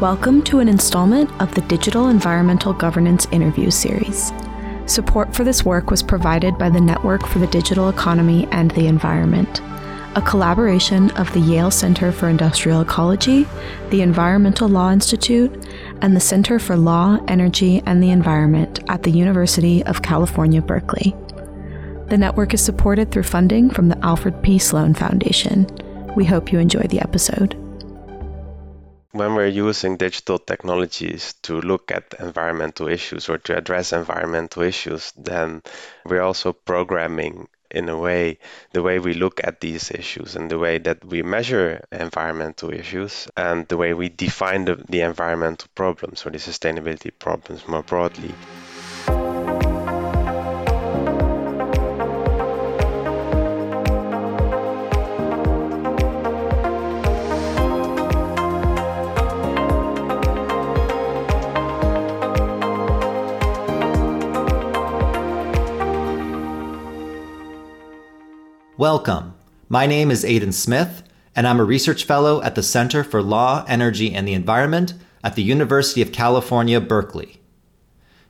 Welcome to an installment of the Digital Environmental Governance Interview Series. Support for this work was provided by the Network for the Digital Economy and the Environment, a collaboration of the Yale Center for Industrial Ecology, the Environmental Law Institute, and the Center for Law, Energy, and the Environment at the University of California, Berkeley. The network is supported through funding from the Alfred P. Sloan Foundation. We hope you enjoy the episode. When we're using digital technologies to look at environmental issues or to address environmental issues, then we're also programming in a way the way we look at these issues and the way that we measure environmental issues and the way we define the, the environmental problems or the sustainability problems more broadly. Welcome. My name is Aidan Smith, and I'm a research fellow at the Center for Law, Energy, and the Environment at the University of California, Berkeley.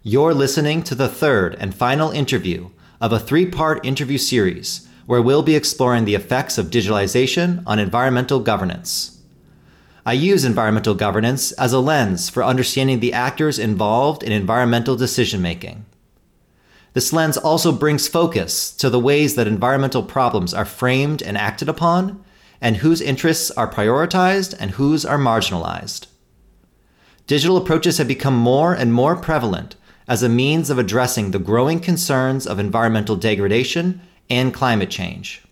You're listening to the third and final interview of a three part interview series where we'll be exploring the effects of digitalization on environmental governance. I use environmental governance as a lens for understanding the actors involved in environmental decision making. This lens also brings focus to the ways that environmental problems are framed and acted upon, and whose interests are prioritized and whose are marginalized. Digital approaches have become more and more prevalent as a means of addressing the growing concerns of environmental degradation and climate change.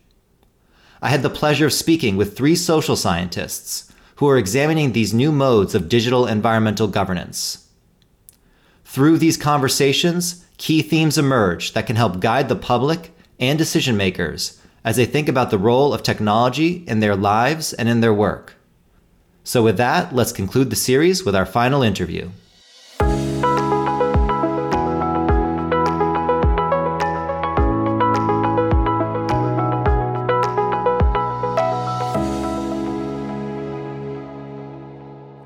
I had the pleasure of speaking with three social scientists who are examining these new modes of digital environmental governance. Through these conversations, key themes emerge that can help guide the public and decision makers as they think about the role of technology in their lives and in their work. So, with that, let's conclude the series with our final interview.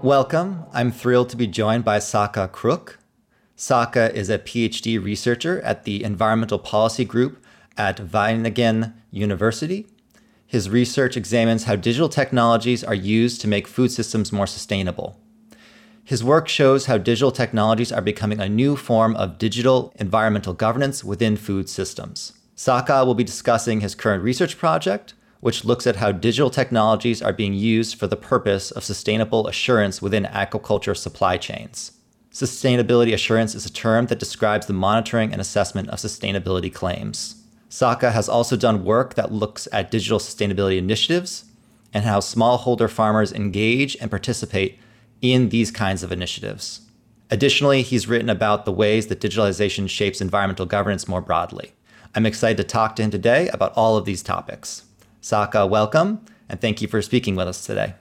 Welcome. I'm thrilled to be joined by Sake Kruk, Sake is a PhD researcher at the Environmental Policy Group at Wageningen University. His research examines how digital technologies are used to make food systems more sustainable. His work shows how digital technologies are becoming a new form of digital environmental governance within food systems. Sake will be discussing his current research project, which looks at how digital technologies are being used for the purpose of sustainable assurance within aquaculture supply chains. Sustainability assurance is a term that describes the monitoring and assessment of sustainability claims. Sake has also done work that looks at digital sustainability initiatives and how smallholder farmers engage and participate in these kinds of initiatives. Additionally, he's written about the ways that digitalization shapes environmental governance more broadly. I'm excited to talk to him today about all of these topics. Sake, welcome, and thank you for speaking with us today.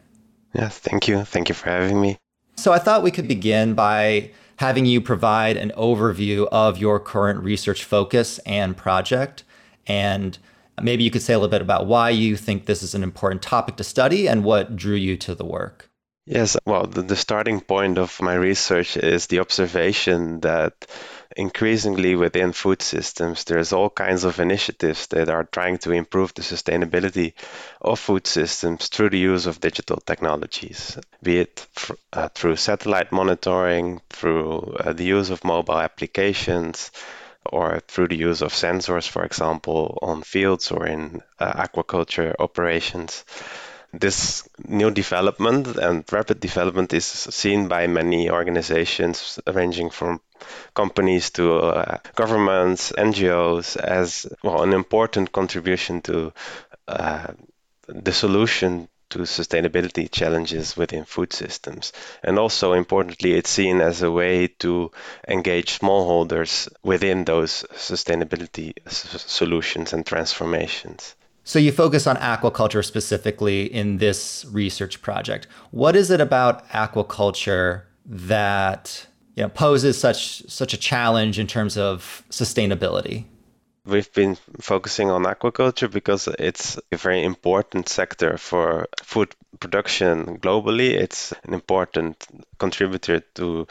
Yes, thank you. Thank you for having me. So I thought we could begin by having you provide an overview of your current research focus and project. And maybe you could say a little bit about why you think this is an important topic to study and what drew you to the work. Yes, well, the, the starting point of my research is the observation that increasingly within food systems, there's all kinds of initiatives that are trying to improve the sustainability of food systems through the use of digital technologies, be it uh, through satellite monitoring, through uh, the use of mobile applications, or through the use of sensors, for example, on fields or in uh, aquaculture operations this new development and rapid development is seen by many organizations ranging from companies to uh, governments, NGOs as well an important contribution to uh, the solution to sustainability challenges within food systems. And also importantly, it's seen as a way to engage smallholders within those sustainability s- solutions and transformations. So you focus on aquaculture specifically in this research project. What is it about aquaculture that you know, poses such such a challenge in terms of sustainability? We've been focusing on aquaculture because it's a very important sector for food production globally. It's an important contributor to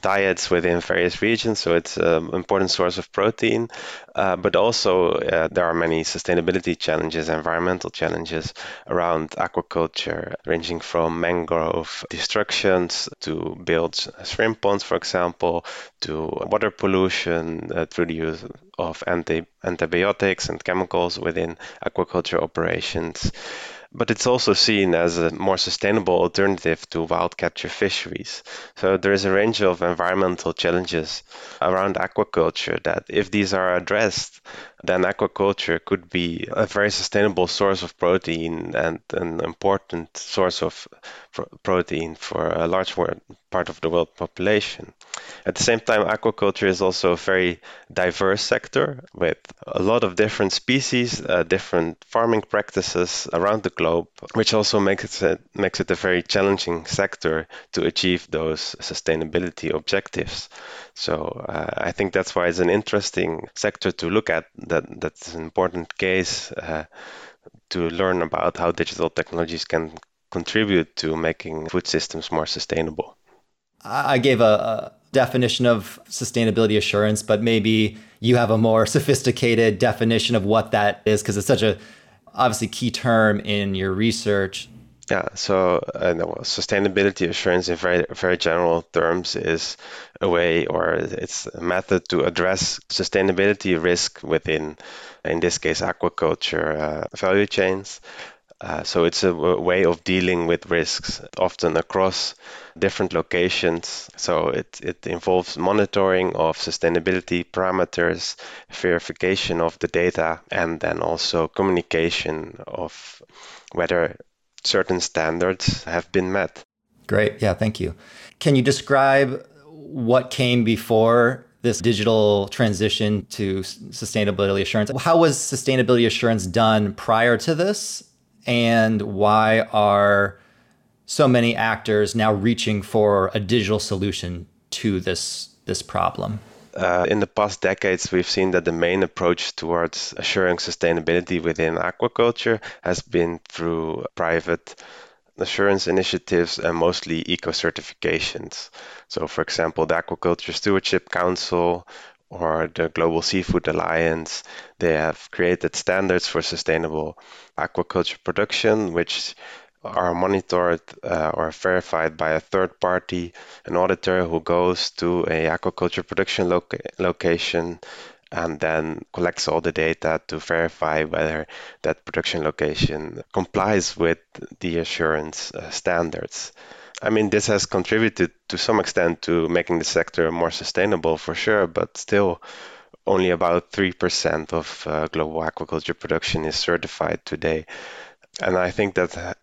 diets within various regions, so it's an important source of protein. Uh, but also, uh, there are many sustainability challenges, environmental challenges around aquaculture, ranging from mangrove destructions to build shrimp ponds, for example, to water pollution uh, through the use of anti- antibiotics and chemicals within aquaculture operations but it's also seen as a more sustainable alternative to wild capture fisheries. So there is a range of environmental challenges around aquaculture that, if these are addressed, then aquaculture could be a very sustainable source of protein and an important source of protein for a large part of the world population. At the same time, aquaculture is also a very diverse sector with a lot of different species, uh, different farming practices around the globe, which also makes it makes it a very challenging sector to achieve those sustainability objectives. So uh, I think that's why it's an interesting sector to look at. That that's an important case uh, to learn about how digital technologies can contribute to making food systems more sustainable. I gave a, a definition of sustainability assurance, but maybe you have a more sophisticated definition of what that is because it's such a obviously key term in your research. Yeah, so uh, no, sustainability assurance, in very very general terms, is a way or it's a method to address sustainability risk within, in this case, aquaculture uh, value chains. Uh, so it's a w- way of dealing with risks, often across different locations. So it, it involves monitoring of sustainability parameters, verification of the data, and then also communication of whether certain standards have been met. Great. Yeah, thank you. Can you describe what came before this digital transition to sustainability assurance? How was sustainability assurance done prior to this? And why are so many actors now reaching for a digital solution to this, this problem? Uh, in the past decades, we've seen that the main approach towards assuring sustainability within aquaculture has been through private assurance initiatives and mostly eco certifications. So, for example, the Aquaculture Stewardship Council or the Global Seafood Alliance, they have created standards for sustainable aquaculture production, which are monitored uh, or verified by a third party, an auditor who goes to a aquaculture production loca- location and then collects all the data to verify whether that production location complies with the assurance uh, standards. I mean, this has contributed to some extent to making the sector more sustainable for sure, but still, only about 3% of uh, global aquaculture production is certified today. And I think that uh,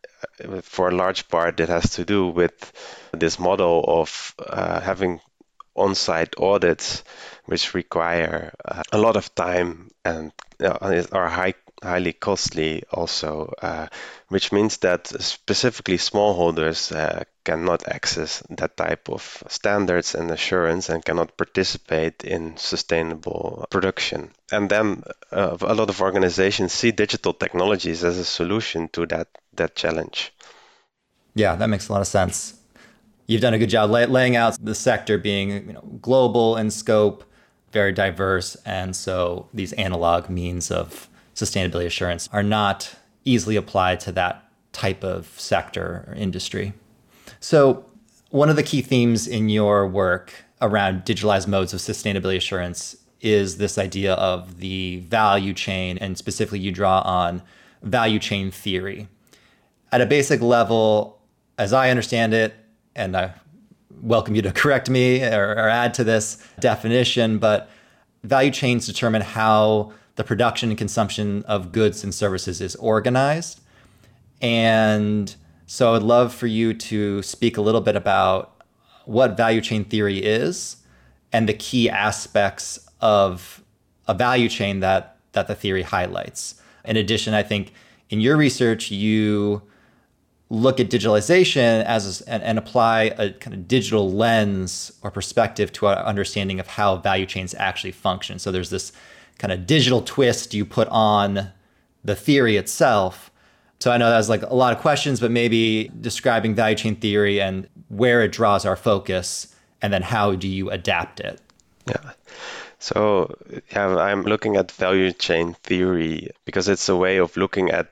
for a large part, it has to do with this model of uh, having on site audits, which require uh, a lot of time and uh, are high highly costly also, uh, which means that specifically smallholders uh, cannot access that type of standards and assurance and cannot participate in sustainable production. And then uh, a lot of organizations see digital technologies as a solution to that, that challenge. Yeah, that makes a lot of sense. You've done a good job lay- laying out the sector being you know, global in scope, very diverse, and so these analog means of sustainability assurance are not easily applied to that type of sector or industry. So, one of the key themes in your work around digitalized modes of sustainability assurance is this idea of the value chain, and specifically, you draw on value chain theory. At a basic level, as I understand it, and I welcome you to correct me or, or add to this definition, but value chains determine how the production and consumption of goods and services is organized. And so I'd love for you to speak a little bit about what value chain theory is and the key aspects of a value chain that that the theory highlights. In addition, I think in your research you look at digitalization as and, and apply a kind of digital lens or perspective to our understanding of how value chains actually function. So there's this kind of digital twist you put on the theory itself. So I know that was like a lot of questions, but maybe describing value chain theory and where it draws our focus, and then how do you adapt it? Yeah. So yeah, I'm looking at value chain theory because it's a way of looking at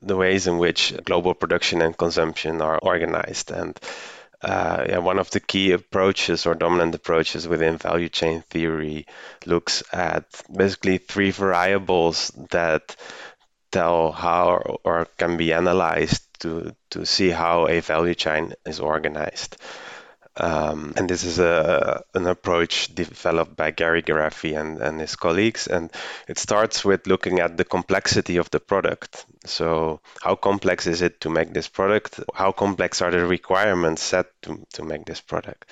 the ways in which global production and consumption are organized. And uh, yeah, one of the key approaches or dominant approaches within value chain theory looks at basically three variables that tell how or can be analyzed to, to see how a value chain is organized. Um, and this is a, an approach developed by Gary Gereffi and, and his colleagues. And it starts with looking at the complexity of the product. So, how complex is it to make this product? How complex are the requirements set to, to make this product?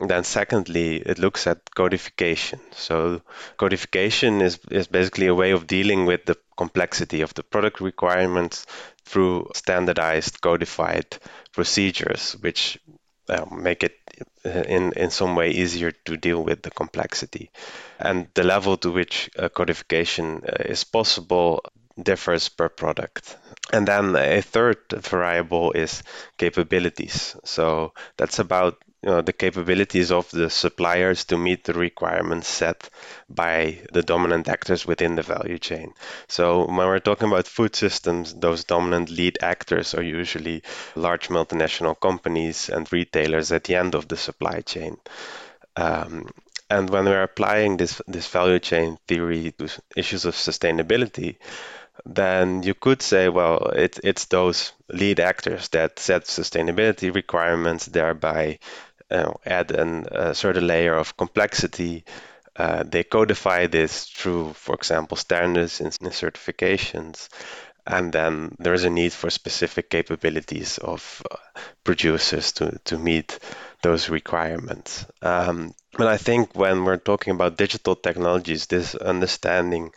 Then, secondly, it looks at codification. So, codification is, is basically a way of dealing with the complexity of the product requirements through standardized codified procedures, which uh, make it uh, in in some way easier to deal with the complexity. And the level to which uh, codification is possible differs per product. And then a third variable is capabilities. So that's about you know, the capabilities of the suppliers to meet the requirements set by the dominant actors within the value chain. So when we're talking about food systems, those dominant lead actors are usually large multinational companies and retailers at the end of the supply chain. Um, and when we're applying this this value chain theory to issues of sustainability, then you could say, well, it, it's those lead actors that set sustainability requirements, thereby uh, add a certain layer of complexity. Uh, they codify this through, for example, standards and certifications. And then there is a need for specific capabilities of uh, producers to, to meet those requirements. Um, but I think when we're talking about digital technologies, this understanding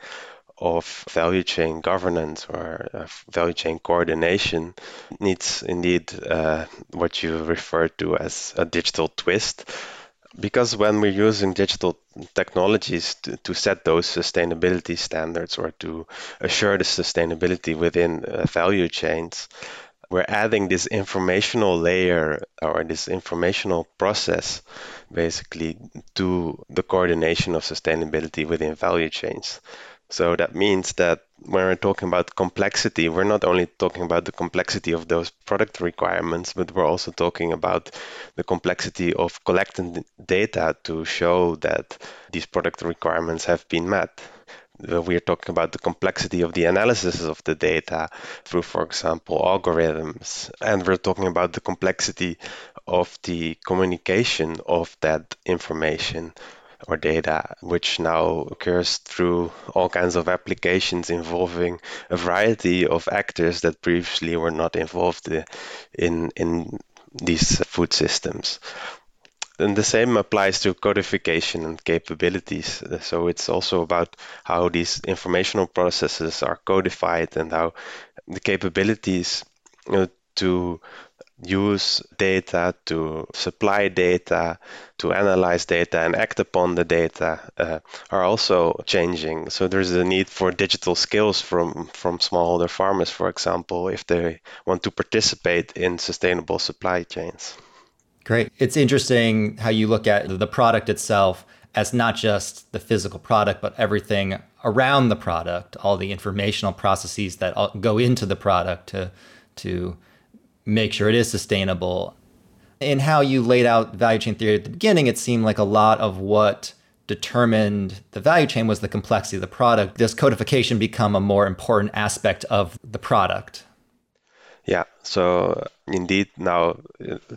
of value chain governance or uh, value chain coordination needs indeed uh, what you refer to as a digital twist. Because when we're using digital technologies to, to set those sustainability standards or to assure the sustainability within uh, value chains, we're adding this informational layer or this informational process basically to the coordination of sustainability within value chains. So that means that when we're talking about complexity, we're not only talking about the complexity of those product requirements, but we're also talking about the complexity of collecting data to show that these product requirements have been met. We're talking about the complexity of the analysis of the data through, for example, algorithms. And we're talking about the complexity of the communication of that information or data, which now occurs through all kinds of applications involving a variety of actors that previously were not involved in, in these food systems. And the same applies to codification and capabilities. So it's also about how these informational processes are codified and how the capabilities you know, to use data, to supply data, to analyze data and act upon the data uh, are also changing. So there's a need for digital skills from, from smallholder farmers, for example, if they want to participate in sustainable supply chains. Great. It's interesting how you look at the product itself as not just the physical product, but everything around the product, all the informational processes that go into the product to, to make sure it is sustainable. In how you laid out value chain theory at the beginning, it seemed like a lot of what determined the value chain was the complexity of the product. Does codification become a more important aspect of the product? Yeah, so indeed now,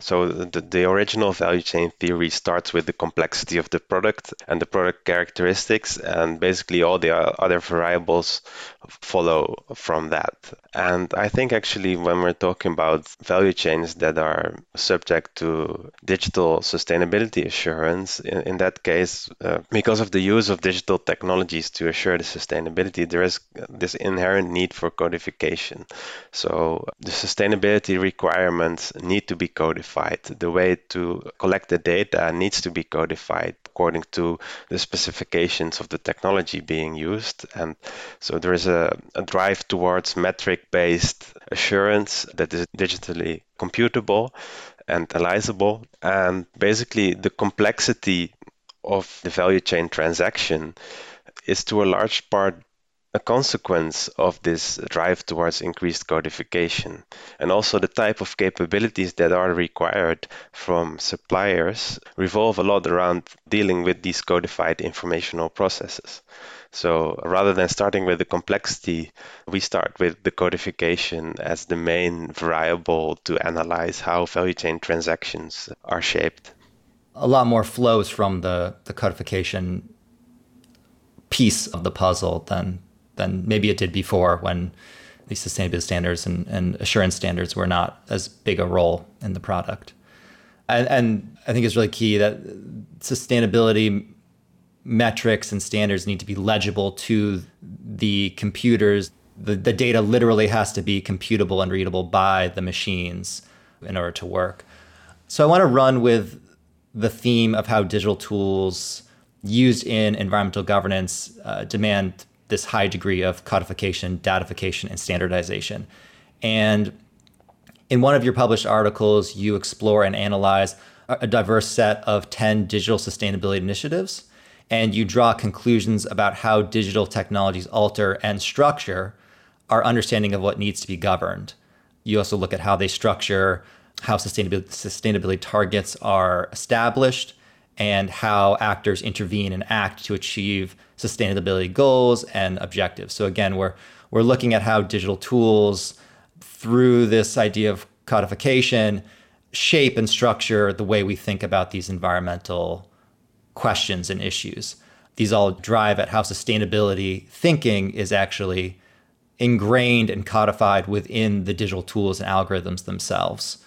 so the, the original value chain theory starts with the complexity of the product and the product characteristics, and basically all the other variables follow from that. And I think actually when we're talking about value chains that are subject to digital sustainability assurance, in, in that case, uh, because of the use of digital technologies to assure the sustainability, there is this inherent need for codification. So the sustainability requirements need to be codified. The way to collect the data needs to be codified. According to the specifications of the technology being used. And so there is a, a drive towards metric based assurance that is digitally computable and analyzable. And basically, the complexity of the value chain transaction is to a large part a consequence of this drive towards increased codification. And also, the type of capabilities that are required from suppliers revolve a lot around dealing with these codified informational processes. So, rather than starting with the complexity, we start with the codification as the main variable to analyze how value chain transactions are shaped. A lot more flows from the, the codification piece of the puzzle than than maybe it did before when these sustainability standards and, and assurance standards were not as big a role in the product. And, and I think it's really key that sustainability metrics and standards need to be legible to the computers. The, the data literally has to be computable and readable by the machines in order to work. So I want to run with the theme of how digital tools used in environmental governance uh, demand this high degree of codification, datification, and standardization. And in one of your published articles, you explore and analyze a diverse set of 10 digital sustainability initiatives, and you draw conclusions about how digital technologies alter and structure our understanding of what needs to be governed. You also look at how they structure how sustainability, sustainability targets are established and how actors intervene and act to achieve sustainability goals and objectives. So again, we're we're looking at how digital tools through this idea of codification shape and structure the way we think about these environmental questions and issues. These all drive at how sustainability thinking is actually ingrained and codified within the digital tools and algorithms themselves.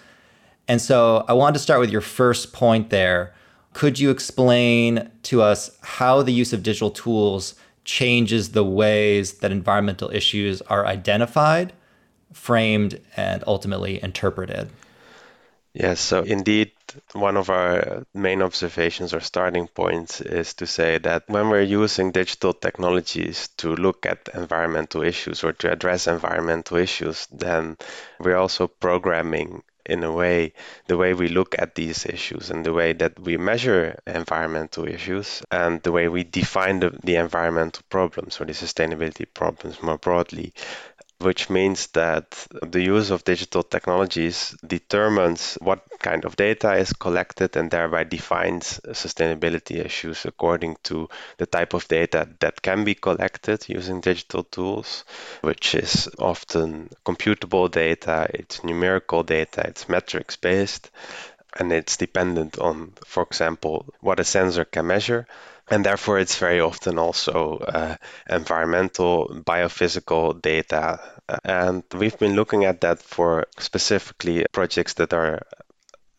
And so I wanted to start with your first point there, could you explain to us how the use of digital tools changes the ways that environmental issues are identified, framed, and ultimately interpreted? Yes, so indeed, one of our main observations or starting points is to say that when we're using digital technologies to look at environmental issues or to address environmental issues, then we're also programming in a way the way we look at these issues and the way that we measure environmental issues and the way we define the, the environmental problems or the sustainability problems more broadly which means that the use of digital technologies determines what kind of data is collected and thereby defines sustainability issues according to the type of data that can be collected using digital tools, which is often computable data, it's numerical data, it's metrics based, and it's dependent on, for example, what a sensor can measure and therefore it's very often also uh, environmental biophysical data. And we've been looking at that for specifically projects that are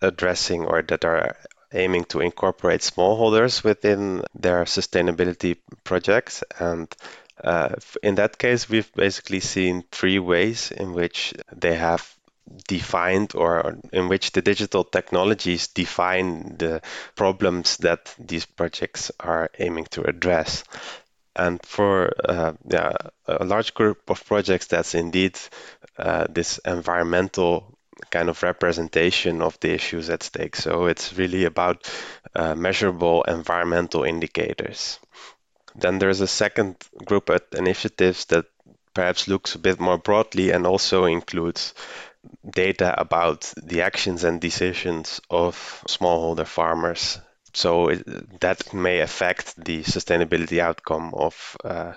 addressing or that are aiming to incorporate smallholders within their sustainability projects. And uh, in that case, we've basically seen three ways in which they have defined or in which the digital technologies define the problems that these projects are aiming to address. And for uh, yeah, a large group of projects, that's indeed uh, this environmental kind of representation of the issues at stake. So it's really about uh, measurable environmental indicators. Then there's a second group of initiatives that perhaps looks a bit more broadly and also includes data about the actions and decisions of smallholder farmers. So it, that may affect the sustainability outcome of uh,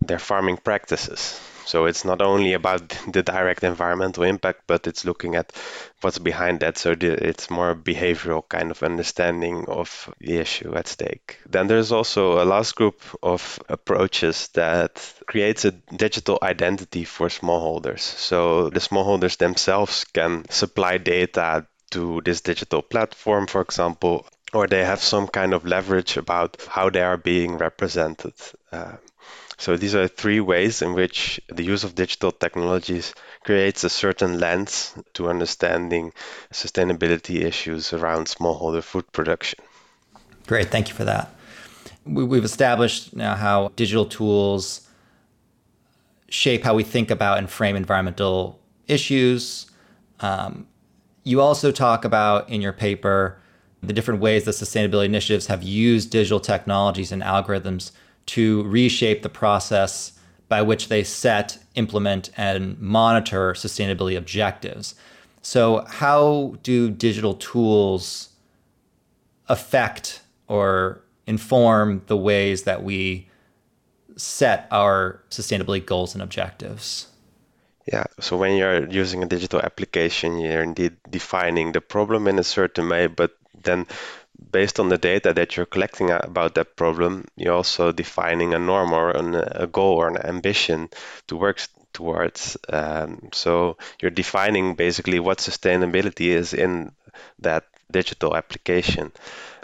their farming practices. So it's not only about the direct environmental impact, but it's looking at what's behind that. So it's more behavioral kind of understanding of the issue at stake. Then there's also a last group of approaches that creates a digital identity for smallholders. So the smallholders themselves can supply data to this digital platform, for example, or they have some kind of leverage about how they are being represented. Uh, so these are three ways in which the use of digital technologies creates a certain lens to understanding sustainability issues around smallholder food production. Great, thank you for that. we've established now how digital tools shape how we think about and frame environmental issues. Um, you also talk about in your paper the different ways that sustainability initiatives have used digital technologies and algorithms to reshape the process by which they set, implement, and monitor sustainability objectives. So, how do digital tools affect or inform the ways that we set our sustainability goals and objectives? Yeah, so when you're using a digital application, you're indeed defining the problem in a certain way, but then based on the data that you're collecting about that problem, you're also defining a norm or an, a goal or an ambition to work towards. Um, so you're defining basically what sustainability is in that digital application.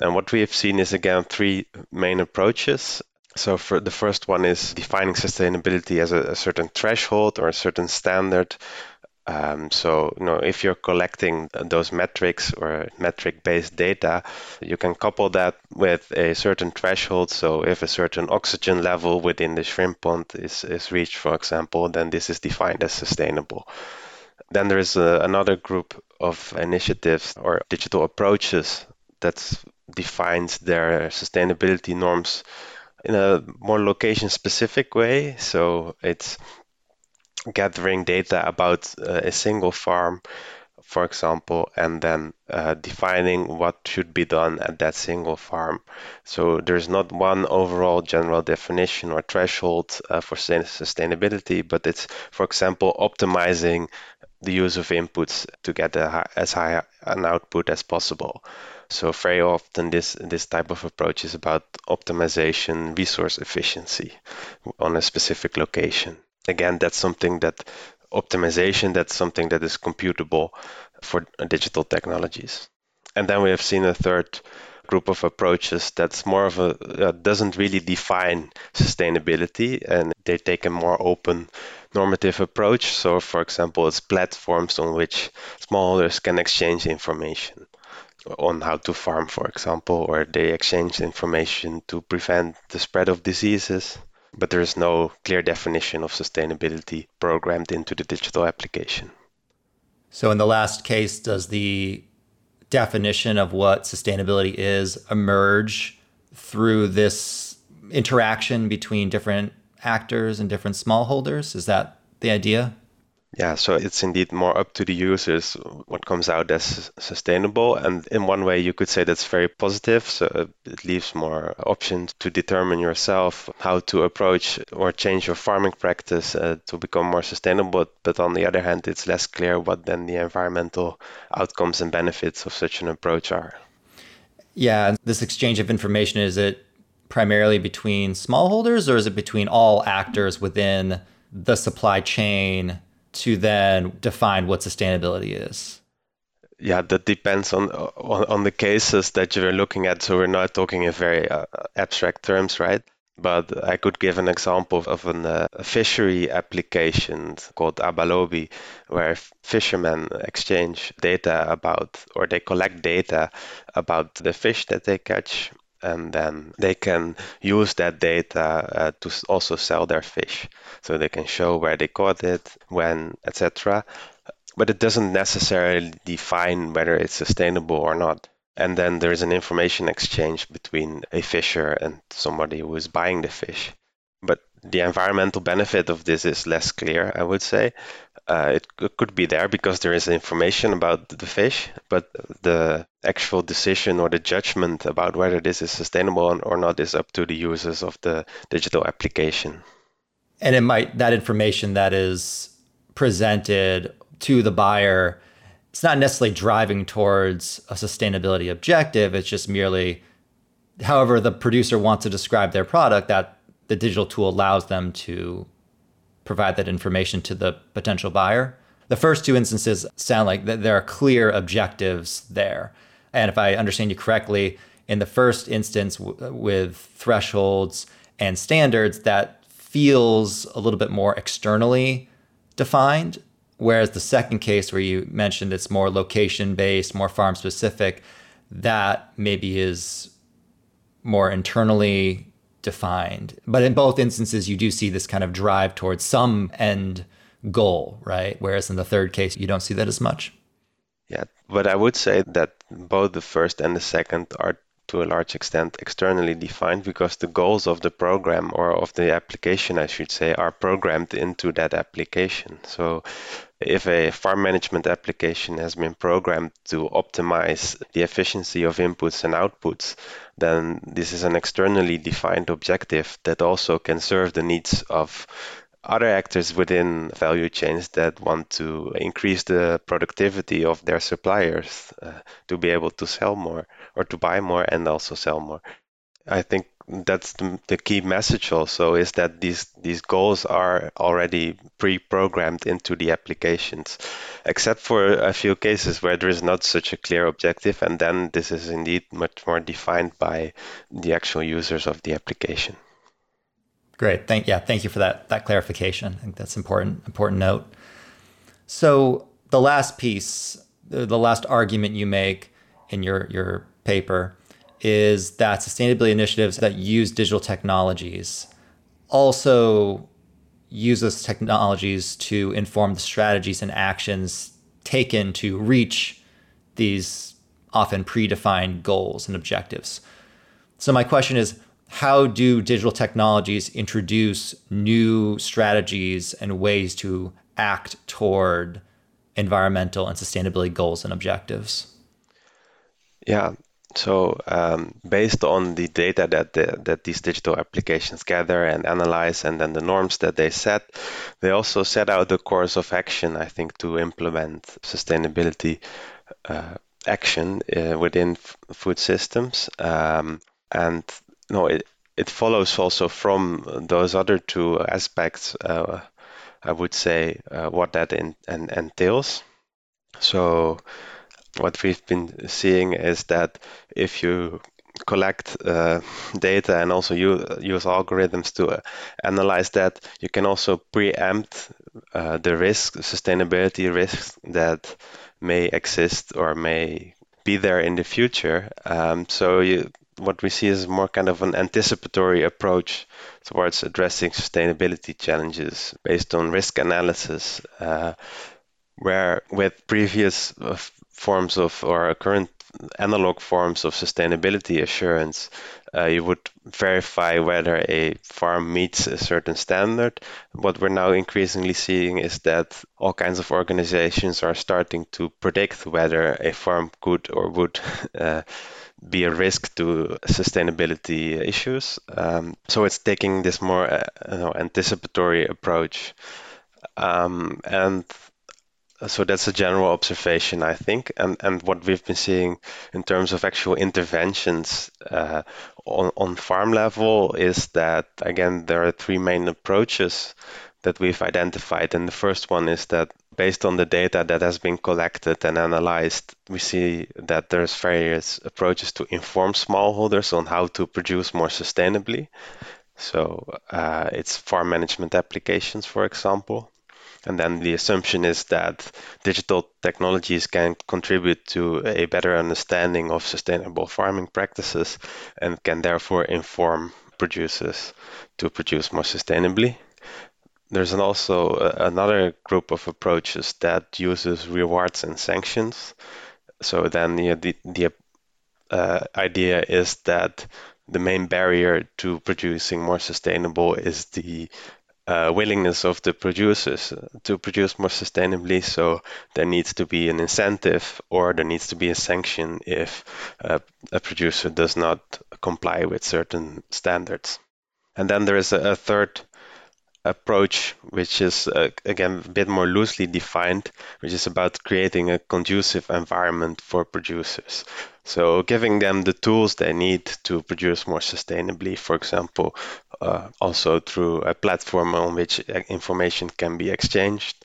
And what we have seen is again three main approaches. So for the first one is defining sustainability as a, a certain threshold or a certain standard um, so, you know, if you're collecting those metrics or metric-based data, you can couple that with a certain threshold. So, if a certain oxygen level within the shrimp pond is, is reached, for example, then this is defined as sustainable. Then there is a, another group of initiatives or digital approaches that defines their sustainability norms in a more location-specific way. So, it's gathering data about uh, a single farm, for example, and then uh, defining what should be done at that single farm. So there's not one overall general definition or threshold uh, for sustainability, but it's, for example, optimizing the use of inputs to get high, as high an output as possible. So very often this this type of approach is about optimization, resource efficiency on a specific location again, that's something that optimization, that's something that is computable for digital technologies. And then we have seen a third group of approaches that's more of a uh, doesn't really define sustainability and they take a more open normative approach so for example it's platforms on which smallholders can exchange information on how to farm for example or they exchange information to prevent the spread of diseases but there is no clear definition of sustainability programmed into the digital application. So, in the last case, does the definition of what sustainability is emerge through this interaction between different actors and different smallholders? Is that the idea? Yeah, so it's indeed more up to the users what comes out as sustainable. And in one way, you could say that's very positive. So it leaves more options to determine yourself how to approach or change your farming practice uh, to become more sustainable. But on the other hand, it's less clear what then the environmental outcomes and benefits of such an approach are. Yeah, this exchange of information is it primarily between smallholders or is it between all actors within the supply chain to then define what sustainability is? Yeah, that depends on, on, on the cases that you're looking at. So we're not talking in very uh, abstract terms, right? But I could give an example of an, uh, a fishery application called Abalobi, where fishermen exchange data about, or they collect data about the fish that they catch and then they can use that data uh, to also sell their fish. So they can show where they caught it, when, etc. But it doesn't necessarily define whether it's sustainable or not. And then there is an information exchange between a fisher and somebody who is buying the fish. But the environmental benefit of this is less clear, I would say. Uh, it could be there because there is information about the fish, but the actual decision or the judgment about whether this is sustainable or not is up to the users of the digital application. And it might that information that is presented to the buyer, it's not necessarily driving towards a sustainability objective. It's just merely however the producer wants to describe their product that the digital tool allows them to provide that information to the potential buyer. The first two instances sound like that there are clear objectives there. And if I understand you correctly, in the first instance w- with thresholds and standards, that feels a little bit more externally defined. Whereas the second case, where you mentioned it's more location based, more farm specific, that maybe is more internally defined. But in both instances, you do see this kind of drive towards some end goal, right? Whereas in the third case, you don't see that as much. Yeah, but I would say that both the first and the second are to a large extent externally defined because the goals of the program or of the application, I should say, are programmed into that application. So if a farm management application has been programmed to optimize the efficiency of inputs and outputs, then this is an externally defined objective that also can serve the needs of other actors within value chains that want to increase the productivity of their suppliers uh, to be able to sell more or to buy more and also sell more. I think that's the, the, key message also is that these these goals are already pre-programmed into the applications except for a few cases where there is not such a clear objective and then this is indeed much more defined by the actual users of the application. Great. Thank yeah thank you for that that clarification. I think that's important important note. So the last piece the, the last argument you make in your your paper is that sustainability initiatives that use digital technologies also use those technologies to inform the strategies and actions taken to reach these often predefined goals and objectives. So, my question is how do digital technologies introduce new strategies and ways to act toward environmental and sustainability goals and objectives? Yeah, so um, based on the data that the, that these digital applications gather and analyze, and then the norms that they set, they also set out the course of action. I think to implement sustainability uh, action uh, within food systems, um, and no, it it follows also from those other two aspects. Uh, I would say uh, what that in, and entails. So what we've been seeing is that if you collect uh, data and also use, use algorithms to uh, analyze that, you can also preempt uh, the risk, sustainability risks that may exist or may be there in the future. Um, so you, what we see is more kind of an anticipatory approach towards addressing sustainability challenges based on risk analysis. Uh, where with previous forms of or current analog forms of sustainability assurance, uh, you would verify whether a farm meets a certain standard. What we're now increasingly seeing is that all kinds of organizations are starting to predict whether a farm could or would uh, be a risk to sustainability issues. Um, so it's taking this more uh, you know, anticipatory approach. Um, and so that's a general observation, I think, and and what we've been seeing in terms of actual interventions uh, on on farm level is that again there are three main approaches that we've identified, and the first one is that based on the data that has been collected and analyzed, we see that there's various approaches to inform smallholders on how to produce more sustainably. So uh, it's farm management applications, for example. And then the assumption is that digital technologies can contribute to a better understanding of sustainable farming practices and can therefore inform producers to produce more sustainably. There's also another group of approaches that uses rewards and sanctions. So then know, the, the uh, idea is that the main barrier to producing more sustainable is the uh, willingness of the producers to produce more sustainably. So there needs to be an incentive or there needs to be a sanction if uh, a producer does not comply with certain standards. And then there is a, a third approach, which is uh, again a bit more loosely defined, which is about creating a conducive environment for producers. So, giving them the tools they need to produce more sustainably, for example, uh, also through a platform on which information can be exchanged,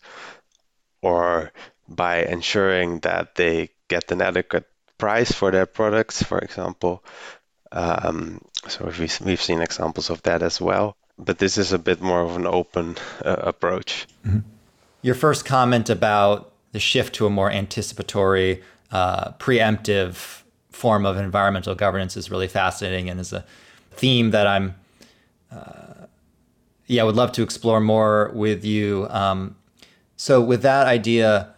or by ensuring that they get an adequate price for their products, for example. Um, so we've, we've seen examples of that as well but this is a bit more of an open uh, approach. Mm-hmm. Your first comment about the shift to a more anticipatory, uh, preemptive form of environmental governance is really fascinating and is a theme that I'm, uh, yeah, I would love to explore more with you. Um, so, with that idea,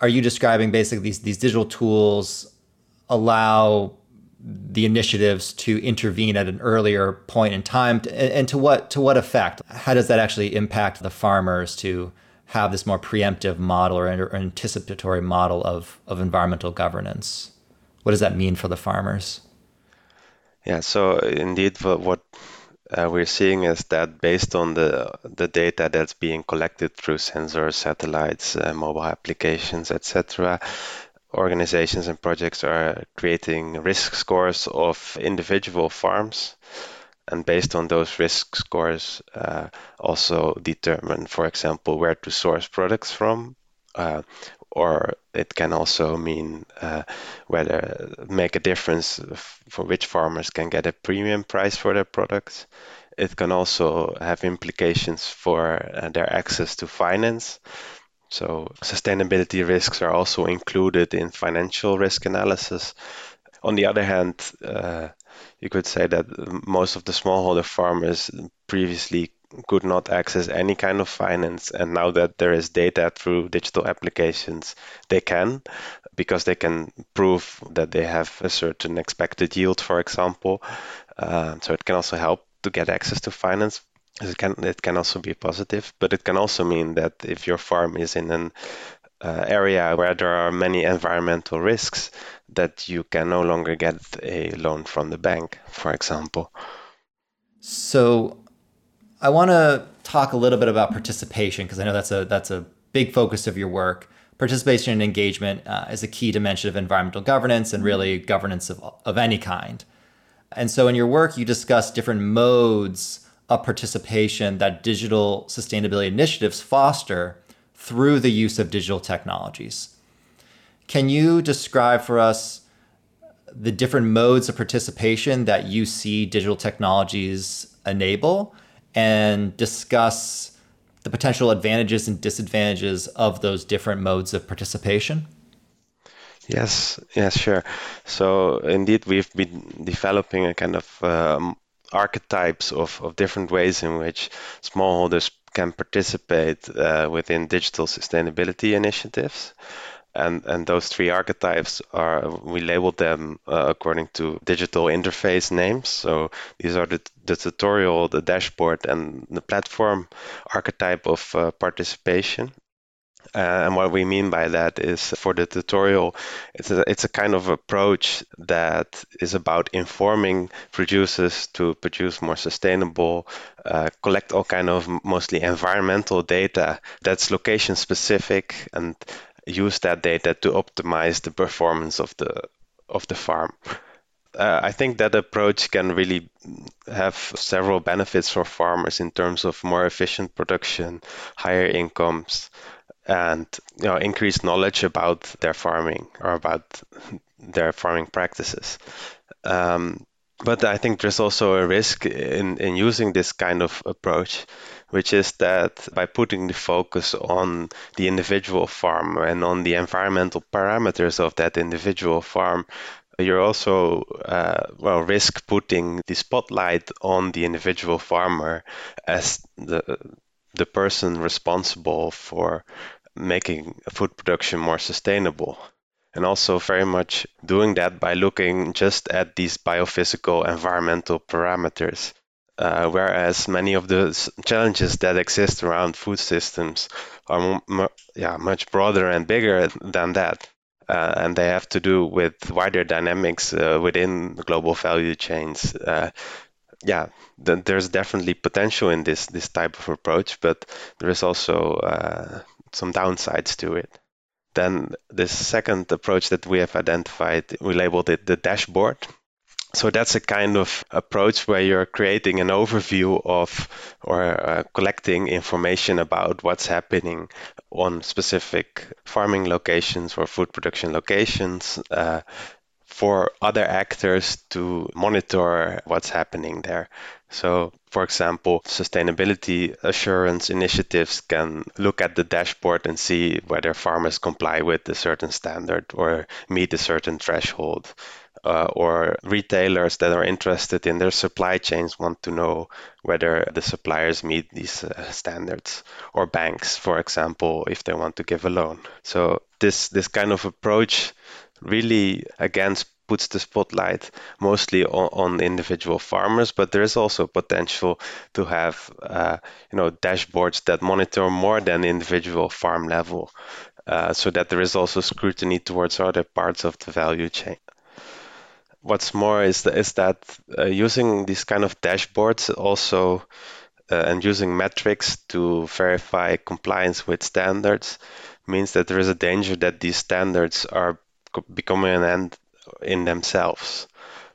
are you describing basically these these digital tools allow the initiatives to intervene at an earlier point in time, and to what to what effect? How does that actually impact the farmers to have this more preemptive model or, or anticipatory model of of environmental governance? What does that mean for the farmers? Yeah, so indeed, what uh, we're seeing is that based on the the data that's being collected through sensors, satellites, uh, mobile applications, etc., organizations and projects are creating risk scores of individual farms and based on those risk scores uh, also determine for example where to source products from uh, or it can also mean uh, whether make a difference for which farmers can get a premium price for their products it can also have implications for uh, their access to finance so sustainability risks are also included in financial risk analysis. On the other hand, uh, you could say that most of the smallholder farmers previously could not access any kind of finance, and now that there is data through digital applications, they can because they can prove that they have a certain expected yield, for example. Uh, so it can also help to get access to finance it can it can also be positive, but it can also mean that if your farm is in an uh, area where there are many environmental risks, that you can no longer get a loan from the bank, for example. So, I want to talk a little bit about participation because I know that's a that's a big focus of your work. Participation and engagement uh, is a key dimension of environmental governance and really governance of, of any kind. And so, in your work, you discuss different modes of participation that digital sustainability initiatives foster through the use of digital technologies. Can you describe for us the different modes of participation that you see digital technologies enable and discuss the potential advantages and disadvantages of those different modes of participation? Yes, yes, sure. So indeed, we've been developing a kind of um, archetypes of, of different ways in which smallholders can participate uh, within digital sustainability initiatives. And, and those three archetypes are we labeled them uh, according to digital interface names. So these are the, the tutorial, the dashboard, and the platform archetype of uh, participation. Uh, and what we mean by that is for the tutorial, it's a, it's a kind of approach that is about informing producers to produce more sustainable, uh, collect all kind of mostly environmental data that's location specific and use that data to optimize the performance of the of the farm. Uh, I think that approach can really have several benefits for farmers in terms of more efficient production, higher incomes, and you know increase knowledge about their farming or about their farming practices. Um, but I think there's also a risk in, in using this kind of approach, which is that by putting the focus on the individual farm and on the environmental parameters of that individual farm, you're also uh, well risk putting the spotlight on the individual farmer as the the person responsible for making food production more sustainable. And also, very much doing that by looking just at these biophysical environmental parameters. Uh, whereas many of the challenges that exist around food systems are yeah, much broader and bigger than that. Uh, and they have to do with wider dynamics uh, within global value chains, uh, yeah, th- there's definitely potential in this this type of approach, but there is also uh, some downsides to it. Then the second approach that we have identified, we labeled it the dashboard. So that's a kind of approach where you're creating an overview of or uh, collecting information about what's happening on specific farming locations or food production locations, uh, for other actors to monitor what's happening there. So, for example, sustainability assurance initiatives can look at the dashboard and see whether farmers comply with a certain standard or meet a certain threshold. Uh, or retailers that are interested in their supply chains want to know whether the suppliers meet these uh, standards or banks for example if they want to give a loan so this this kind of approach really again puts the spotlight mostly on, on individual farmers, but there is also potential to have uh, you know dashboards that monitor more than individual farm level, uh, so that there is also scrutiny towards other parts of the value chain. What's more is, is that uh, using these kind of dashboards also uh, and using metrics to verify compliance with standards means that there is a danger that these standards are becoming an end in themselves.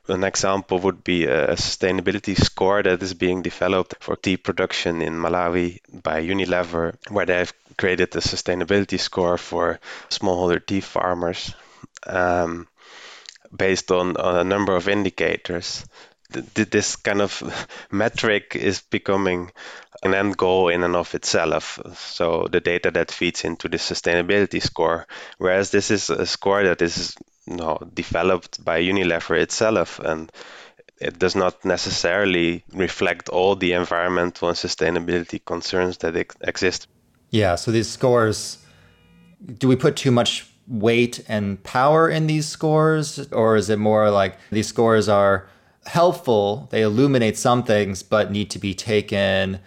An example would be a sustainability score that is being developed for tea production in Malawi by Unilever, where they have created a sustainability score for smallholder tea farmers um, based on, on a number of indicators. This kind of metric is becoming an end goal in and of itself. So the data that feeds into the sustainability score, whereas this is a score that is you know, developed by Unilever itself and it does not necessarily reflect all the environmental and sustainability concerns that ex- exist. Yeah, so these scores, do we put too much weight and power in these scores? Or is it more like these scores are helpful, they illuminate some things, but need to be taken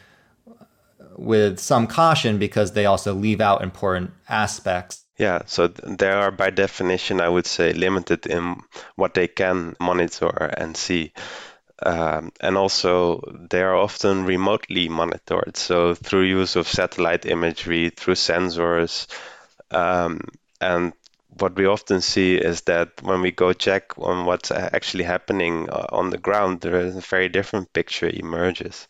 with some caution because they also leave out important aspects. Yeah, so they are by definition, I would say, limited in what they can monitor and see. Um, and also, they are often remotely monitored. So, through use of satellite imagery, through sensors. Um, and what we often see is that when we go check on what's actually happening uh, on the ground, there is a very different picture emerges.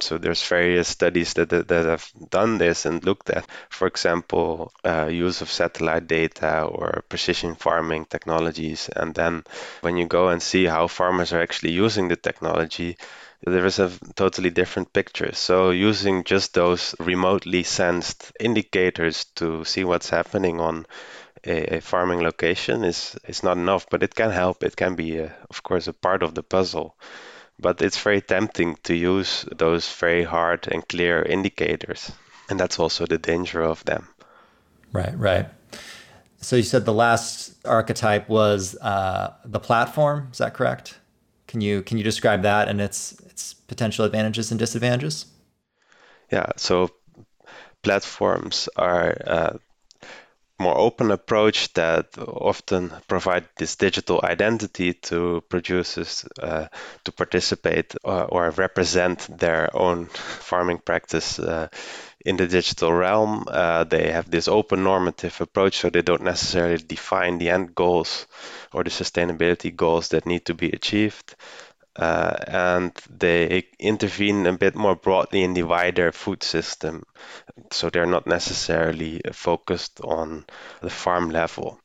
So there's various studies that, that, that have done this and looked at, for example, uh, use of satellite data or precision farming technologies. And then when you go and see how farmers are actually using the technology, there is a totally different picture. So using just those remotely sensed indicators to see what's happening on a, a, farming location is is not enough, but it can help. It can be, a, of course, a part of the puzzle but it's very tempting to use those very hard and clear indicators. And that's also the danger of them. Right, right. So you said the last archetype was uh, the platform. Is that correct? Can you can you describe that and its its potential advantages and disadvantages? Yeah. So platforms are uh, more open approach that often provide this digital identity to producers uh, to participate or, or, represent their own farming practice uh, in the digital realm. Uh, they have this open normative approach, so they don't necessarily define the end goals or the sustainability goals that need to be achieved. Uh, and they intervene a bit more broadly in the wider food system. So they're not necessarily focused on the farm level.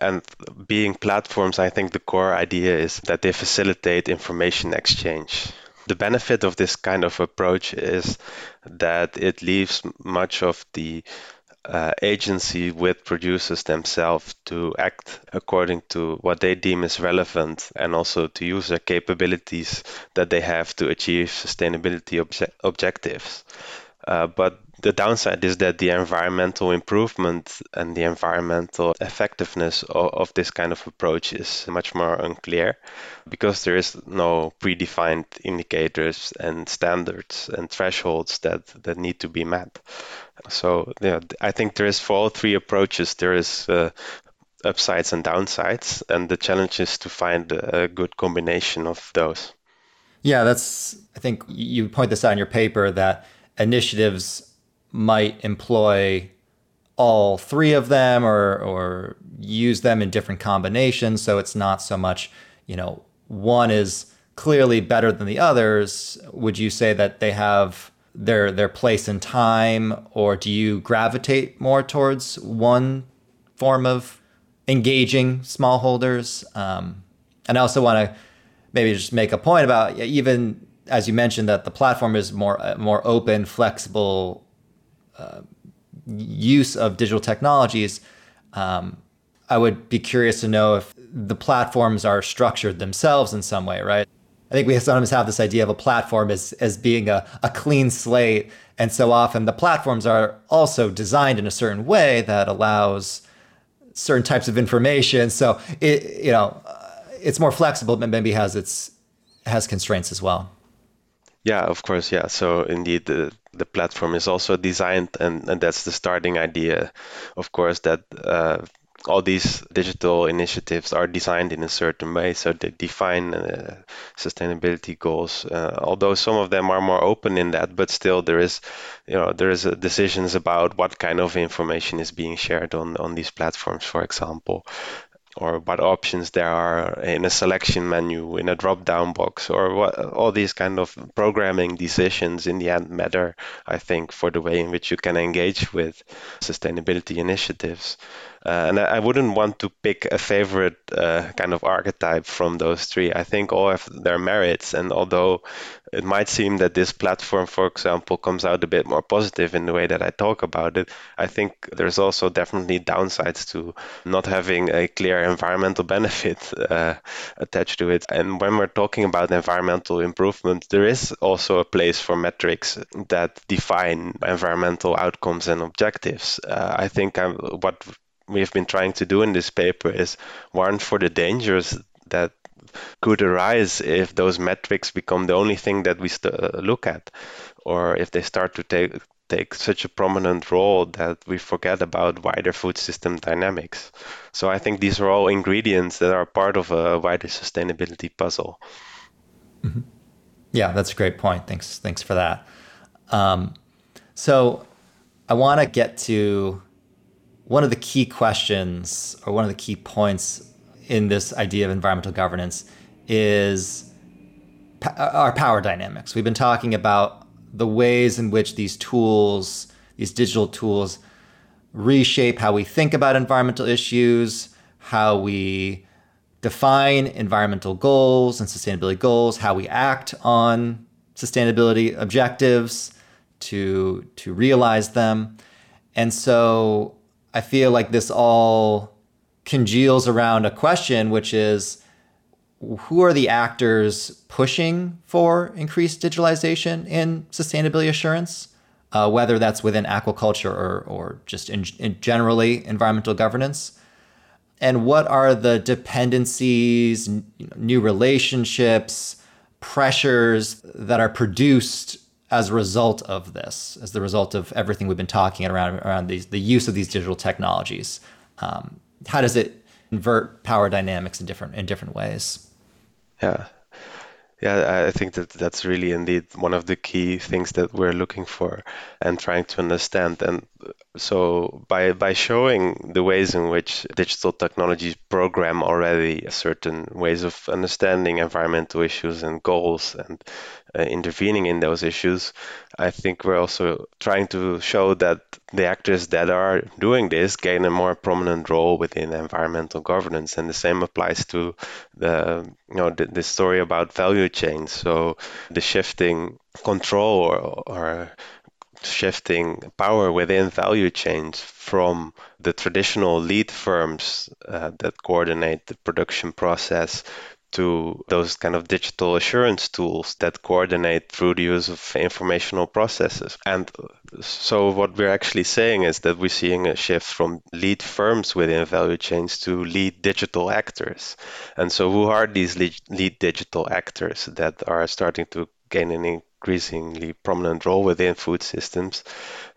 And being platforms, I think the core idea is that they facilitate information exchange. The benefit of this kind of approach is that it leaves much of the uh, agency with producers themselves to act according to what they deem is relevant and also to use their capabilities that they have to achieve sustainability obje- objectives. Uh, but the downside is that the environmental improvement and the environmental effectiveness of, of, this kind of approach is much more unclear because there is no predefined indicators and standards and thresholds that, that need to be met. So yeah, I think there is for all three approaches there is uh, upsides and downsides, and the challenge is to find a good combination of those. Yeah, that's. I think you point this out in your paper that initiatives might employ all three of them or or use them in different combinations so it's not so much you know one is clearly better than the others would you say that they have their their place in time or do you gravitate more towards one form of engaging smallholders. Um, and I also want to maybe just make a point about even as you mentioned that the platform is more uh, more open, flexible uh, use of digital technologies. Um, I would be curious to know if the platforms are structured themselves in some way, right? I think we sometimes have this idea of a platform as, as being a, a clean slate. And so often the platforms are also designed in a certain way that allows certain types of information. So it, you know, it's more flexible, but maybe has its has constraints as well. Yeah, of course. Yeah. So indeed, the, the platform is also designed, and, and that's the starting idea, of course, that uh, all these digital initiatives are designed in a certain way. So they define uh, sustainability goals. Uh, although some of them are more open in that, but still there is, you know, there is decisions about what kind of information is being shared on on these platforms, for example or what options there are in a selection menu, in a drop down box, or what, all these kind of programming decisions in the end matter, I think, for the way in which you can engage with sustainability initiatives. Uh, and I, I, wouldn't want to pick a favorite uh, kind of archetype from those three. I think all have their merits. And although it might seem that this platform, for example, comes out a bit more positive in the way that I talk about it, I think there's also definitely downsides to not having a clear environmental benefit uh, attached to it. And when we're talking about environmental improvement, there is also a place for metrics that define environmental outcomes and objectives. Uh, I think I'm, what we've been trying to do in this paper is warn for the dangers that could arise if those metrics become the only thing that we st- uh, look at, or if they start to take take such a prominent role that we forget about wider food system dynamics. So I think these are all ingredients that are part of a wider sustainability puzzle. Mm-hmm. Yeah, that's a great point. Thanks, thanks for that. Um, so I want to get to one of the key questions or one of the key points in this idea of environmental governance is uh, our power dynamics. We've been talking about the ways in which these tools, these digital tools, reshape how we think about environmental issues, how we define environmental goals and sustainability goals, how we act on sustainability objectives to to realize them. And so I feel like this all congeals around a question, which is who are the actors pushing for increased digitalization in sustainability assurance, uh, whether that's within aquaculture or, or just in, in generally environmental governance? And what are the dependencies, new relationships, pressures that are produced as a result of this, as the result of everything we've been talking around around these, the use of these digital technologies. Um, how does it invert power dynamics in different in different ways? Yeah, yeah, I think that that's really indeed one of the key things that we're looking for and trying to understand. And so by by showing the ways in which digital technologies program already certain ways of understanding environmental issues and goals and uh, intervening in those issues, I think we're also trying to show that the actors that are doing this gain a more prominent role within environmental governance, and the same applies to the you know the, the story about value chains. So the shifting control or, or shifting power within value chains from the traditional lead firms uh, that coordinate the production process to those kind of digital assurance tools that coordinate through the use of informational processes. And so, what we're actually saying is that we're seeing a shift from lead firms within value chains to lead digital actors. And so, who are these lead, digital actors that are starting to gain an increasingly prominent role within food systems?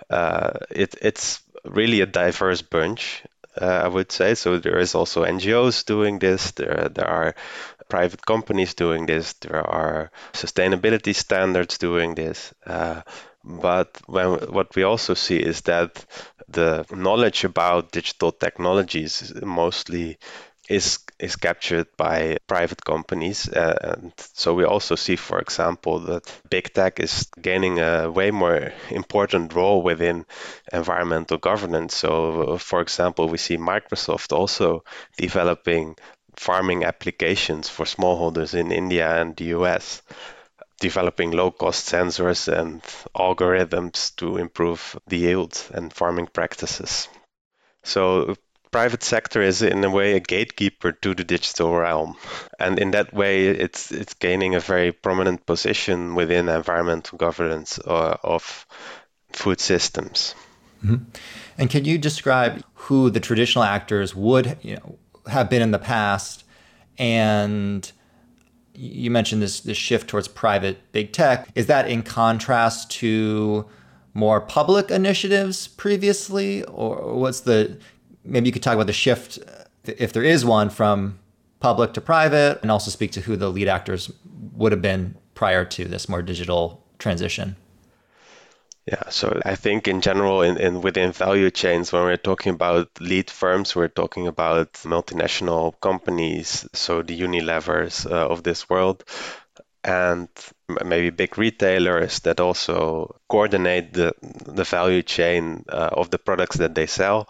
Uh, it, it's really a diverse bunch. Uh, I would say so. There is also NGOs doing this. There, there are private companies doing this. There are sustainability standards doing this. Uh, but when, what we also see is that the knowledge about digital technologies mostly is is captured by private companies. Uh, and so we also see, for example, that big tech is gaining a way more important role within environmental governance. So, for example, we see Microsoft also developing farming applications for smallholders in India and the US developing low cost sensors and algorithms to improve the yield and farming practices. So private sector is in a way a gatekeeper to the digital realm and in that way it's it's gaining a very prominent position within environmental governance uh, of food systems mm-hmm. and can you describe who the traditional actors would you know, have been in the past and you mentioned this this shift towards private big tech is that in contrast to more public initiatives previously or what's the maybe you could talk about the shift, if there is one, from public to private, and also speak to who the lead actors would have been prior to this more digital transition. Yeah, so I think in general, in, in within value chains, when we're talking about lead firms, we're talking about multinational companies, so the Unilevers uh, of this world, and maybe big retailers that also coordinate the the value chain uh, of the products that they sell.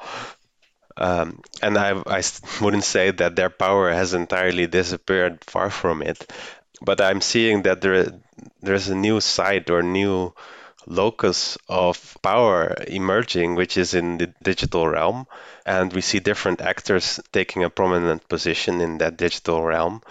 Um, and I, I wouldn't say that their power has entirely disappeared, far from it. But I'm seeing that there there's a new site or new locus of power emerging, which is in the digital realm. And we see different actors taking a prominent position in that digital realm.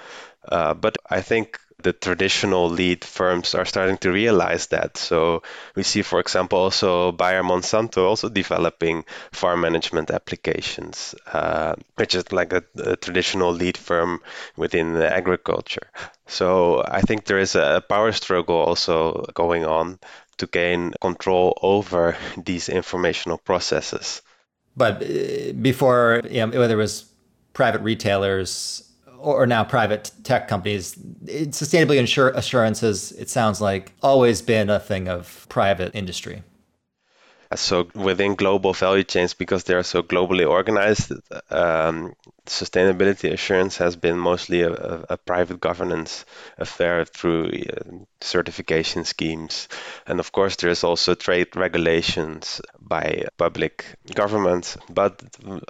Uh, but I think the traditional lead firms are starting to realize that. So we see, for example, also Bayer Monsanto also developing farm management applications, uh, which is like a, a, traditional lead firm within agriculture. So I think there is a power struggle also going on to gain control over these informational processes. But uh, before, you know, whether it was private retailers or now private tech companies, sustainability insur- assurance has, it sounds like, always been a thing of private industry. So within global value chains, because they are so globally organized, um, sustainability assurance has been mostly a, a, private governance affair through uh, certification schemes. And of course, there's also trade regulations by public governments. But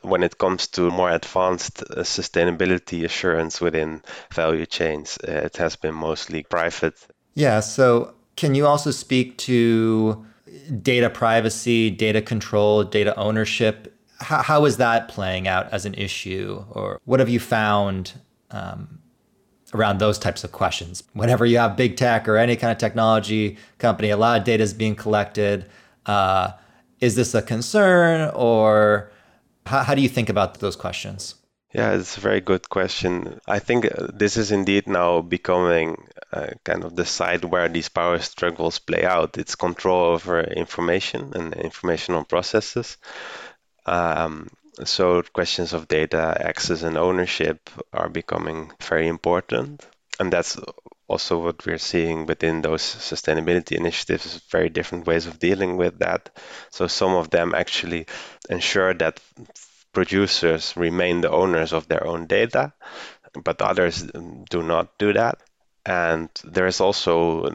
when it comes to more advanced uh, sustainability assurance within value chains, uh, it has been mostly private. Yeah. So can you also speak to data privacy, data control, data ownership. How, how is that playing out as an issue? Or what have you found um, around those types of questions? Whenever you have big tech or any kind of technology company, a lot of data is being collected. Uh, is this a concern or how, how do you think about those questions? Yeah, it's a very good question. I think uh, this is indeed now becoming uh, kind of the side where these power struggles play out. It's control over information and informational processes. Um, so questions of data access and ownership are becoming very important. And that's also what we're seeing within those sustainability initiatives, very different ways of dealing with that. So some of them actually ensure that producers remain the owners of their own data, but others do not do that. And there is also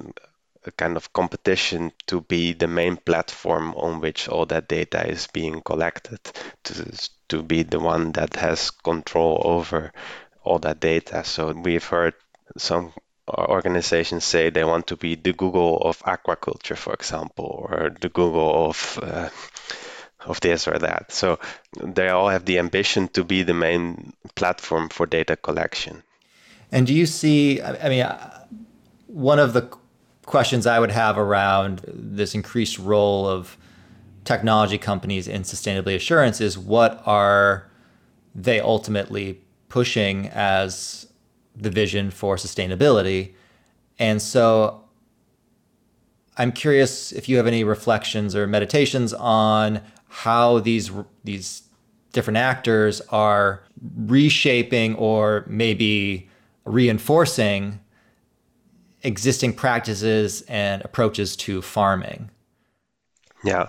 a kind of competition to be the main platform on which all that data is being collected, to, to be the one that has control over all that data. So we've heard some organizations say they want to be the Google of aquaculture, for example, or the Google of uh, of this or that. So they all have the ambition to be the main platform for data collection. And do you see, I mean, one of the questions I would have around this increased role of technology companies in sustainability assurance is what are they ultimately pushing as the vision for sustainability? And so I'm curious if you have any reflections or meditations on how these these different actors are reshaping or maybe reinforcing existing practices and approaches to farming. Yeah.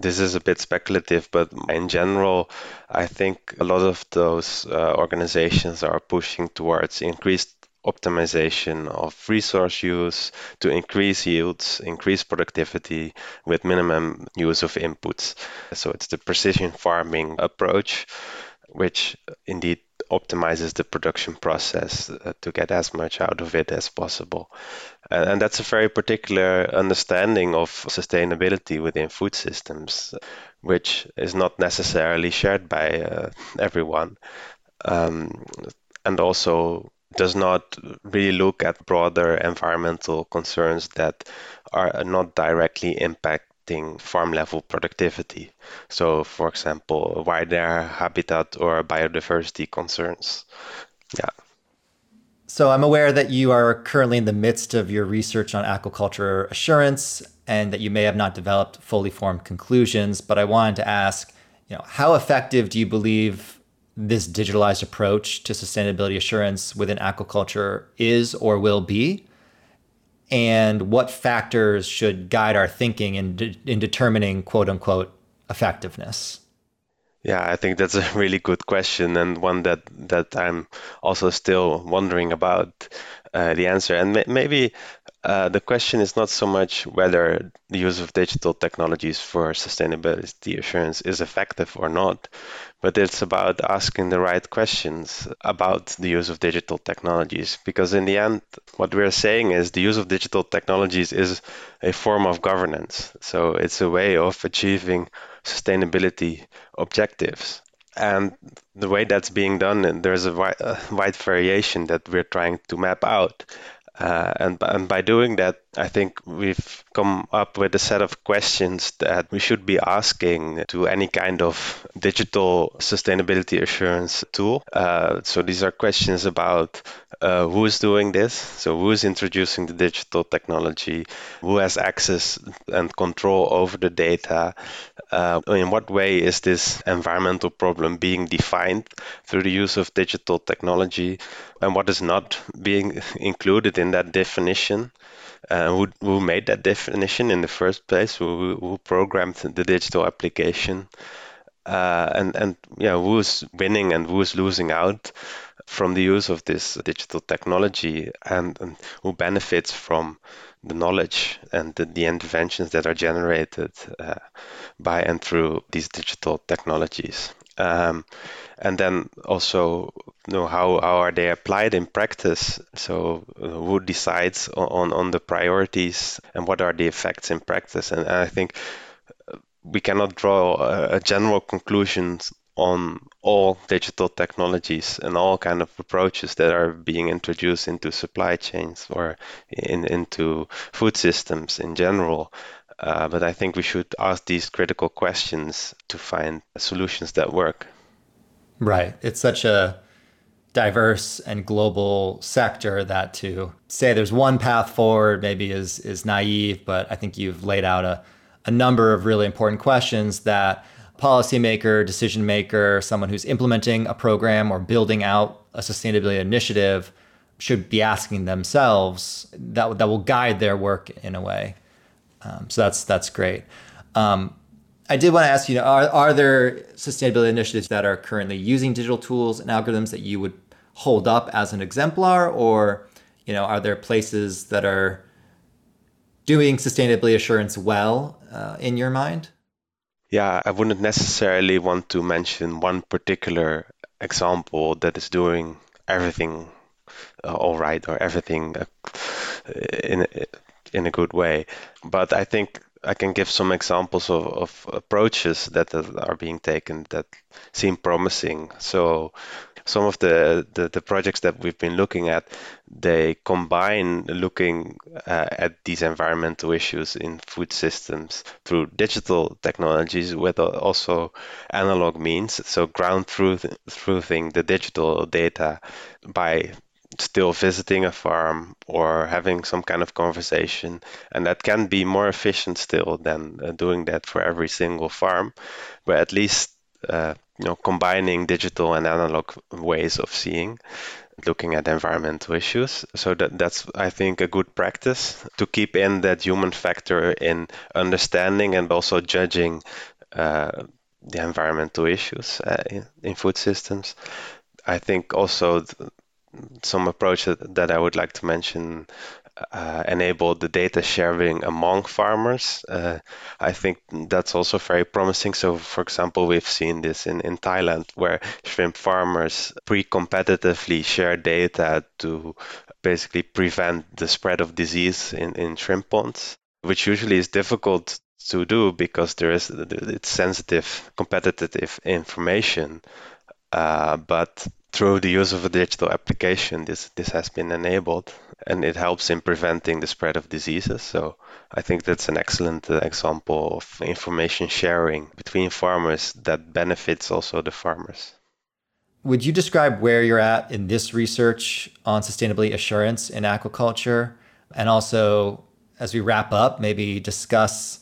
this is a bit speculative, but in general, I think a lot of those uh, organizations are pushing towards increased optimization of resource use to increase yields, increase productivity with minimum use of inputs. So it's the precision farming approach, which indeed optimizes the production process uh, to get as much out of it as possible. And, that's a very particular understanding of sustainability within food systems, which is not necessarily shared by uh, everyone. Um, and also does not really look at broader environmental concerns that are not directly impacting farm level productivity. So, for example, wider habitat or biodiversity concerns. Yeah. So, I'm aware that you are currently in the midst of your research on aquaculture assurance and that you may have not developed fully formed conclusions, but I wanted to ask, you know, how effective do you believe this digitalized approach to sustainability assurance within aquaculture is or will be, and what factors should guide our thinking in, de- in determining quote unquote effectiveness? Yeah, I think that's a really good question and one that, that I'm also still wondering about uh, the answer. And may- maybe uh, the question is not so much whether the use of digital technologies for sustainability assurance is effective or not, but it's about asking the right questions about the use of digital technologies. Because in the end, what we're saying is the use of digital technologies is a form of governance. So it's a way of achieving sustainability objectives. And the way that's being done, there's a wide, a wide variation that we're trying to map out. Uh, and, and by doing that, I think we've come up with a set of questions that we should be asking to any kind of digital sustainability assurance tool. Uh, so these are questions about uh, who is doing this, so who is introducing the digital technology, who has access and control over the data, uh, in what way is this environmental problem being defined through the use of digital technology, and what is not being included in that definition. Uh, who, who made that definition in the first place? Who, who programmed the digital application? Uh, and and yeah, who's winning and who's losing out from the use of this digital technology, and, and who benefits from the knowledge and the, the interventions that are generated uh, by and through these digital technologies. Um, and then also you know how, how are they applied in practice so uh, who decides on, on the priorities and what are the effects in practice and, and i think we cannot draw a, a general conclusions on all digital technologies and all kind of approaches that are being introduced into supply chains or in, into food systems in general. Uh, but I think we should ask these critical questions to find solutions that work. Right. It's such a diverse and global sector that to say there's one path forward maybe is is naive, but I think you've laid out a, a number of really important questions that policymaker, decision maker, someone who's implementing a program or building out a sustainability initiative should be asking themselves that that will guide their work in a way. Um, so that's that's great. Um, I did want to ask you, are, are there sustainability initiatives that are currently using digital tools and algorithms that you would hold up as an exemplar, or you know, are there places that are doing sustainability assurance well uh, in your mind? Yeah, I wouldn't necessarily want to mention one particular example that is doing everything uh, all right or everything uh, in in a good way. But I think I can give some examples of, of approaches that are being taken that seem promising. So some of the, the, the, projects that we've been looking at, they combine looking uh, at these environmental issues in food systems through digital technologies with also analog means. So ground truth, truthing the digital data by still visiting a farm or having some kind of conversation and that can be more efficient still than uh, doing that for every single farm but at least uh, you know combining digital and analog ways of seeing looking at environmental issues. So that that's I think a good practice to keep in that human factor in understanding and also judging uh, the environmental issues uh, in, in, food systems. I think also some approach that, that I would like to mention uh, enable the data sharing among farmers. Uh, I think that's also very promising. So, for example, we've seen this in, in Thailand where shrimp farmers pre competitively share data to basically prevent the spread of disease in, in shrimp ponds, which usually is difficult to do because there is it's sensitive competitive information. Uh, but through the use of a digital application, this this has been enabled, and it helps in preventing the spread of diseases. So I think that's an excellent uh, example of information sharing between farmers that benefits also the farmers. Would you describe where you're at in this research on sustainability assurance in aquaculture, and also as we wrap up, maybe discuss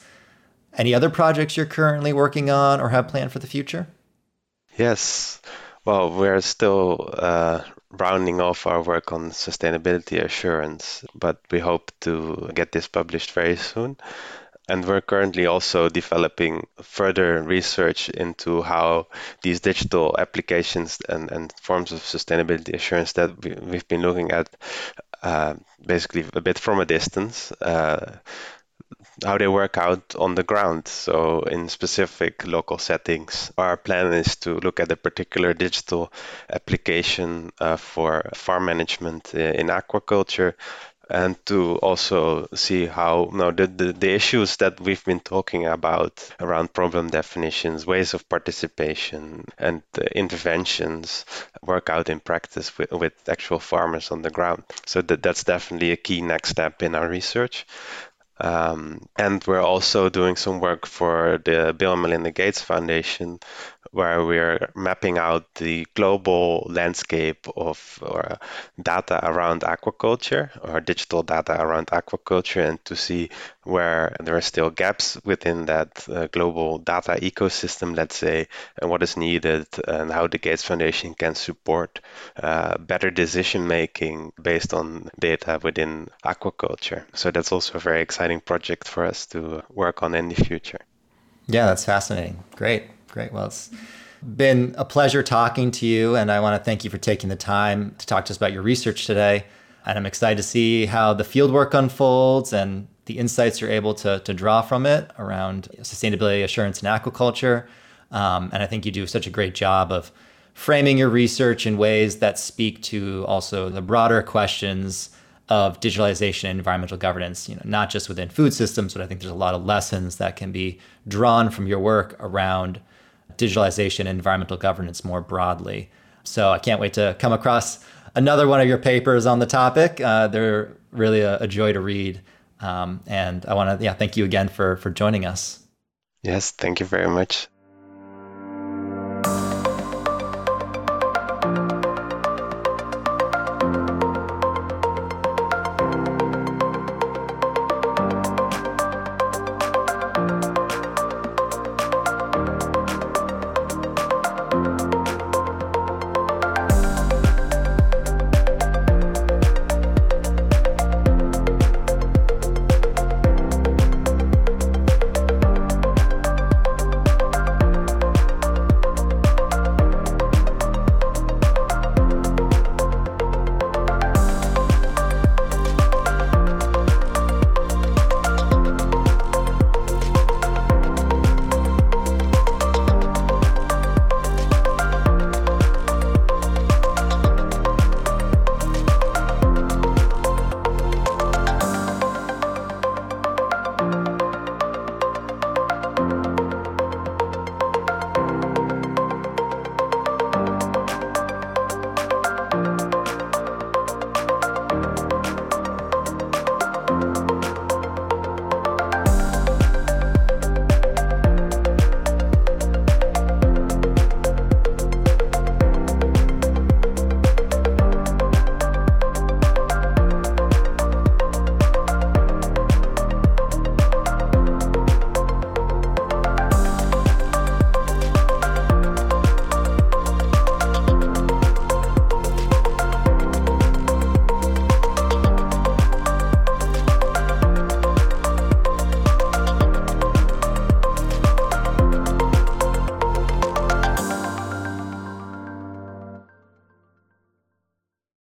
any other projects you're currently working on or have planned for the future? Yes. Well, we're still uh, rounding off our work on sustainability assurance, but we hope to get this published very soon. And we're currently also developing further research into how these digital applications and, and forms of sustainability assurance that we, have been looking at uh, basically a bit from a distance. Uh, how they work out on the ground. So, in specific local settings, our plan is to look at a particular digital application uh, for farm management in aquaculture and to also see how you know, the, the, the, issues that we've been talking about around problem definitions, ways of participation, and interventions work out in practice with, with actual farmers on the ground. So that, that's definitely a key next step in our research. Um, and we're also doing some work for the Bill and Melinda Gates Foundation, where we're mapping out the global landscape of or data around aquaculture or digital data around aquaculture and to see where there are still gaps within that uh, global data ecosystem, let's say, and what is needed and how the Gates Foundation can support uh, better decision making based on data within aquaculture. So that's also a very exciting project for us to work on in the future. Yeah, that's fascinating. Great. Great. Well, it's been a pleasure talking to you, and I want to thank you for taking the time to talk to us about your research today. And I'm excited to see how the fieldwork unfolds and the insights you're able to, to draw from it around sustainability assurance in aquaculture. Um, and I think you do such a great job of framing your research in ways that speak to also the broader questions of digitalization and environmental governance, you know, not just within food systems, but I think there's a lot of lessons that can be drawn from your work around digitalization and environmental governance more broadly. So I can't wait to come across another one of your papers on the topic. Uh, they're really a, a, joy to read. Um, and I want to yeah, thank you again for, for joining us. Yes, thank you very much.